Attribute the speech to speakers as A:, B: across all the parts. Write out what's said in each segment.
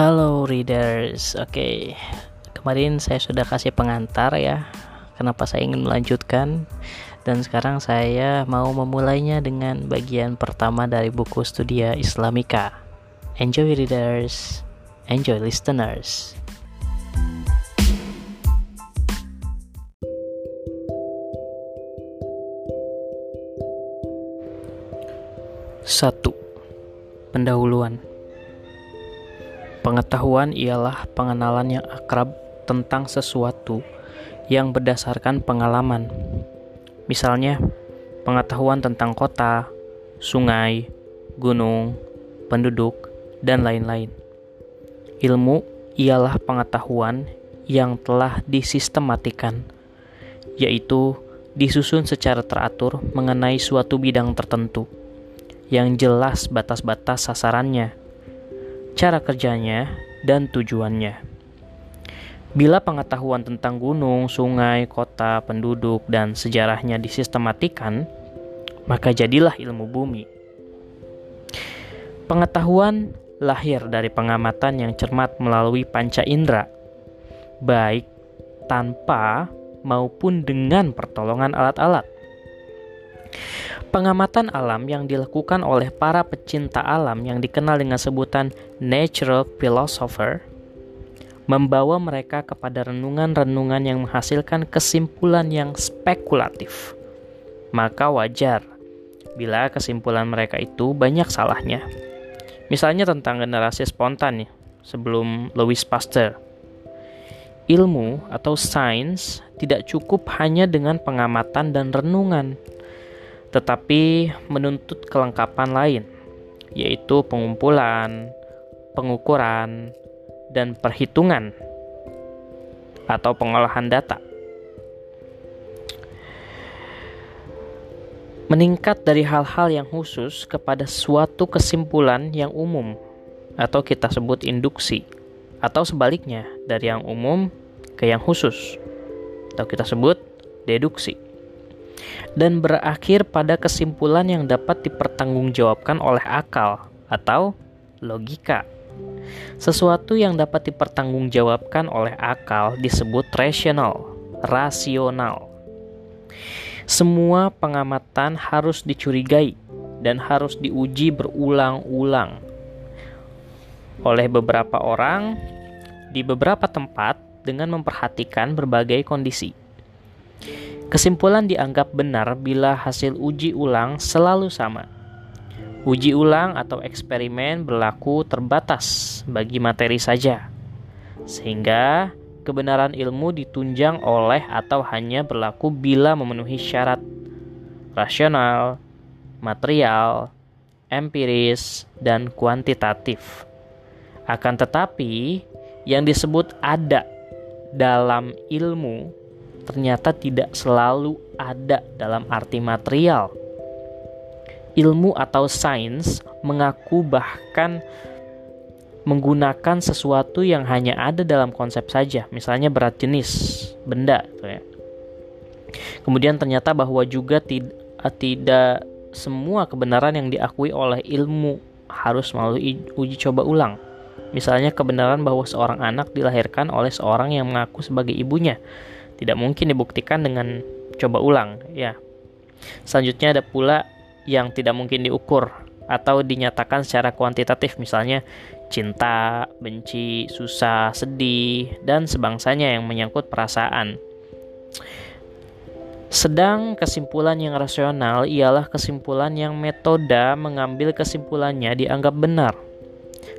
A: Halo readers, oke kemarin saya sudah kasih pengantar ya kenapa saya ingin melanjutkan dan sekarang saya mau memulainya dengan bagian pertama dari buku Studia Islamika. Enjoy readers, enjoy listeners. Satu, pendahuluan. Pengetahuan ialah pengenalan yang akrab tentang sesuatu yang berdasarkan pengalaman. Misalnya, pengetahuan tentang kota, sungai, gunung, penduduk, dan lain-lain. Ilmu ialah pengetahuan yang telah disistematikan, yaitu disusun secara teratur mengenai suatu bidang tertentu yang jelas batas-batas sasarannya, cara kerjanya, dan tujuannya. Bila pengetahuan tentang gunung, sungai, kota, penduduk, dan sejarahnya disistematikan, maka jadilah ilmu bumi. Pengetahuan lahir dari pengamatan yang cermat melalui panca indera, baik tanpa maupun dengan pertolongan alat-alat. Pengamatan alam yang dilakukan oleh para pecinta alam yang dikenal dengan sebutan natural philosopher membawa mereka kepada renungan-renungan yang menghasilkan kesimpulan yang spekulatif. Maka wajar bila kesimpulan mereka itu banyak salahnya. Misalnya tentang generasi spontan nih, sebelum Louis Pasteur. Ilmu atau sains tidak cukup hanya dengan pengamatan dan renungan, tetapi menuntut kelengkapan lain, yaitu pengumpulan, pengukuran, dan perhitungan atau pengolahan data. Meningkat dari hal-hal yang khusus kepada suatu kesimpulan yang umum atau kita sebut induksi atau sebaliknya dari yang umum ke yang khusus atau kita sebut deduksi dan berakhir pada kesimpulan yang dapat dipertanggungjawabkan oleh akal atau logika. Sesuatu yang dapat dipertanggungjawabkan oleh akal disebut rasional, rasional. Semua pengamatan harus dicurigai dan harus diuji berulang-ulang oleh beberapa orang di beberapa tempat dengan memperhatikan berbagai kondisi. Kesimpulan dianggap benar bila hasil uji ulang selalu sama. Uji ulang atau eksperimen berlaku terbatas bagi materi saja, sehingga kebenaran ilmu ditunjang oleh atau hanya berlaku bila memenuhi syarat rasional, material, empiris, dan kuantitatif. Akan tetapi, yang disebut ada dalam ilmu ternyata tidak selalu ada dalam arti material. Ilmu atau sains mengaku bahkan menggunakan sesuatu yang hanya ada dalam konsep saja, misalnya berat jenis benda. Gitu ya. Kemudian ternyata bahwa juga tid tidak semua kebenaran yang diakui oleh ilmu harus melalui uji coba ulang. Misalnya kebenaran bahwa seorang anak dilahirkan oleh seorang yang mengaku sebagai ibunya tidak mungkin dibuktikan dengan coba ulang ya selanjutnya ada pula yang tidak mungkin diukur atau dinyatakan secara kuantitatif misalnya cinta, benci, susah, sedih, dan sebangsanya yang menyangkut perasaan. Sedang kesimpulan yang rasional ialah kesimpulan yang metode mengambil kesimpulannya dianggap benar.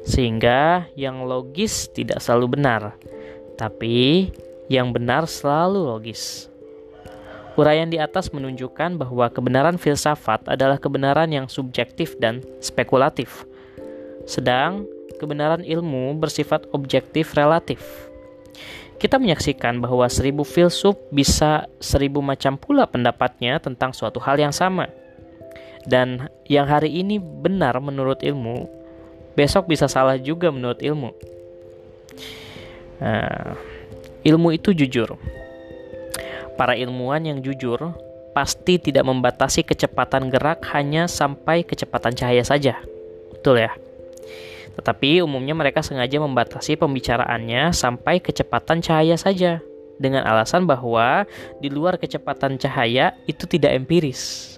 A: Sehingga yang logis tidak selalu benar, tapi yang benar selalu logis. Uraian di atas menunjukkan bahwa kebenaran filsafat adalah kebenaran yang subjektif dan spekulatif, sedang kebenaran ilmu bersifat objektif relatif. Kita menyaksikan bahwa seribu filsuf bisa seribu macam pula pendapatnya tentang suatu hal yang sama. Dan yang hari ini benar menurut ilmu, besok bisa salah juga menurut ilmu. Nah, Ilmu itu jujur. Para ilmuwan yang jujur pasti tidak membatasi kecepatan gerak hanya sampai kecepatan cahaya saja. Betul ya? Tetapi umumnya mereka sengaja membatasi pembicaraannya sampai kecepatan cahaya saja dengan alasan bahwa di luar kecepatan cahaya itu tidak empiris.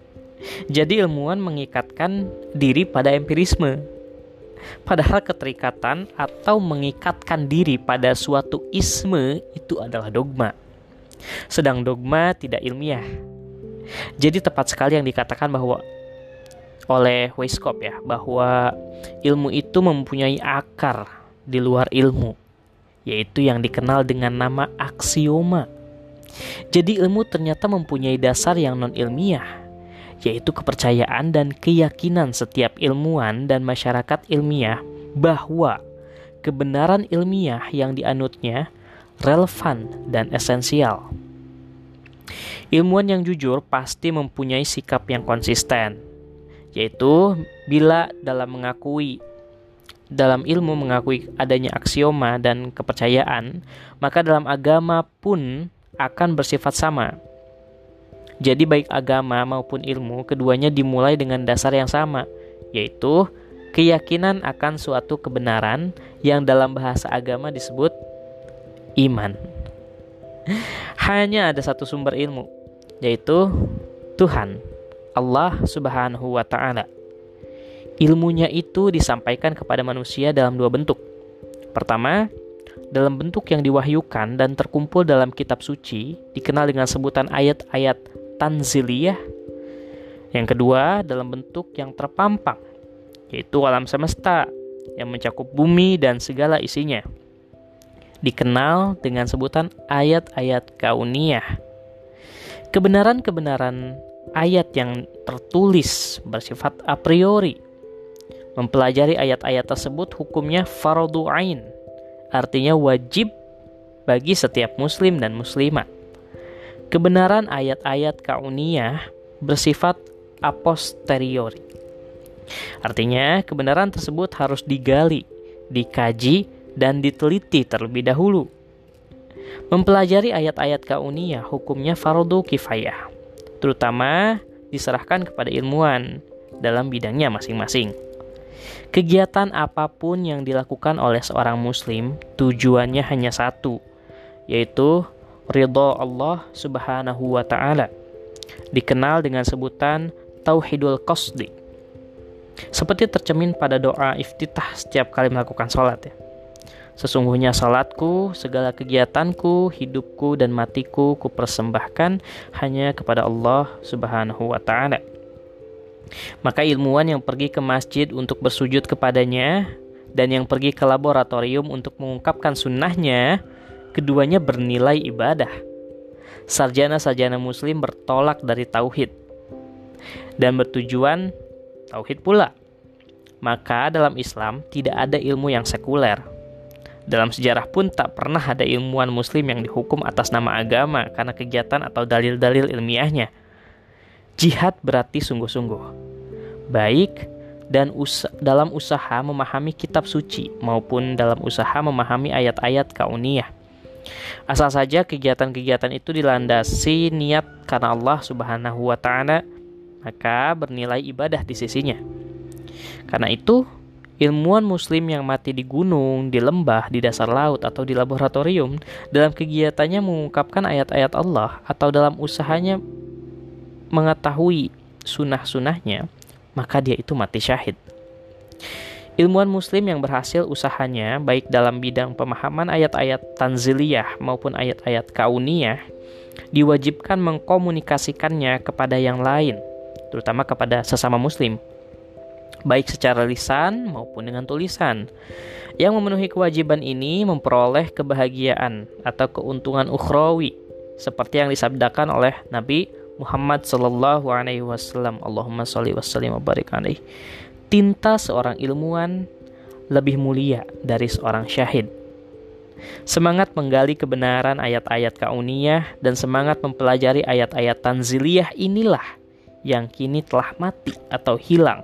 A: Jadi ilmuwan mengikatkan diri pada empirisme. Padahal keterikatan atau mengikatkan diri pada suatu isme itu adalah dogma. Sedang dogma tidak ilmiah. Jadi tepat sekali yang dikatakan bahwa oleh Weisskopf ya bahwa ilmu itu mempunyai akar di luar ilmu yaitu yang dikenal dengan nama aksioma. Jadi ilmu ternyata mempunyai dasar yang non ilmiah yaitu kepercayaan dan keyakinan setiap ilmuwan dan masyarakat ilmiah bahwa kebenaran ilmiah yang dianutnya relevan dan esensial. Ilmuwan yang jujur pasti mempunyai sikap yang konsisten, yaitu bila dalam mengakui dalam ilmu mengakui adanya aksioma dan kepercayaan, maka dalam agama pun akan bersifat sama. Jadi baik agama maupun ilmu keduanya dimulai dengan dasar yang sama, yaitu keyakinan akan suatu kebenaran yang dalam bahasa agama disebut iman. Hanya ada satu sumber ilmu, yaitu Tuhan, Allah Subhanahu wa taala. Ilmunya itu disampaikan kepada manusia dalam dua bentuk. Pertama, dalam bentuk yang diwahyukan dan terkumpul dalam kitab suci, dikenal dengan sebutan ayat-ayat tanziliyah. Yang kedua, dalam bentuk yang terpampang, yaitu alam semesta yang mencakup bumi dan segala isinya. Dikenal dengan sebutan ayat-ayat kauniyah. Kebenaran-kebenaran ayat yang tertulis bersifat a priori. Mempelajari ayat-ayat tersebut hukumnya fardu ain, artinya wajib bagi setiap muslim dan muslimat. Kebenaran ayat-ayat kauniyah bersifat a posteriori. Artinya, kebenaran tersebut harus digali, dikaji, dan diteliti terlebih dahulu. Mempelajari ayat-ayat kauniyah hukumnya fardu kifayah, terutama diserahkan kepada ilmuwan dalam bidangnya masing-masing. Kegiatan apa pun yang dilakukan oleh seorang muslim tujuannya hanya satu, yaitu ridho Allah Subhanahu wa taala. Dikenal dengan sebutan tauhidul qasdi. Seperti tercemin pada doa iftitah setiap kali melakukan sholat ya. Sesungguhnya salatku, segala kegiatanku, hidupku dan matiku kupersembahkan hanya kepada Allah Subhanahu wa taala. Maka ilmuwan yang pergi ke masjid untuk bersujud kepadanya dan yang pergi ke laboratorium untuk mengungkapkan sunnahnya keduanya bernilai ibadah. Sarjana-sarjana muslim bertolak dari tauhid dan bertujuan tauhid pula. Maka dalam Islam tidak ada ilmu yang sekuler. Dalam sejarah pun tak pernah ada ilmuwan muslim yang dihukum atas nama agama karena kegiatan atau dalil-dalil ilmiahnya. Jihad berarti sungguh-sungguh. Baik dan us dalam usaha memahami kitab suci maupun dalam usaha memahami ayat-ayat kauniyah. Asal saja kegiatan-kegiatan itu dilandasi niat karena Allah Subhanahu wa taala, maka bernilai ibadah di sisinya. Karena itu, ilmuwan muslim yang mati di gunung, di lembah, di dasar laut atau di laboratorium dalam kegiatannya mengungkapkan ayat-ayat Allah atau dalam usahanya mengetahui sunnah-sunnahnya, maka dia itu mati syahid. Ilmuwan muslim yang berhasil usahanya baik dalam bidang pemahaman ayat-ayat tanziliyah maupun ayat-ayat kauniyah diwajibkan mengkomunikasikannya kepada yang lain, terutama kepada sesama muslim, baik secara lisan maupun dengan tulisan. Yang memenuhi kewajiban ini memperoleh kebahagiaan atau keuntungan ukhrawi seperti yang disabdakan oleh Nabi Muhammad sallallahu alaihi wasallam. Allahumma shalli wa sallim wa barik alaihi tinta seorang ilmuwan lebih mulia dari seorang syahid. Semangat menggali kebenaran ayat-ayat kauniyah dan semangat mempelajari ayat-ayat tanziliyah inilah yang kini telah mati atau hilang.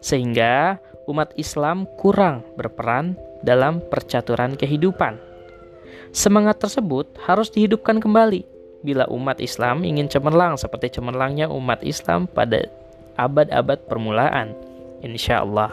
A: Sehingga umat Islam kurang berperan dalam percaturan kehidupan. Semangat tersebut harus dihidupkan kembali bila umat Islam ingin cemerlang seperti cemerlangnya umat Islam pada abad-abad permulaan. Insya Allah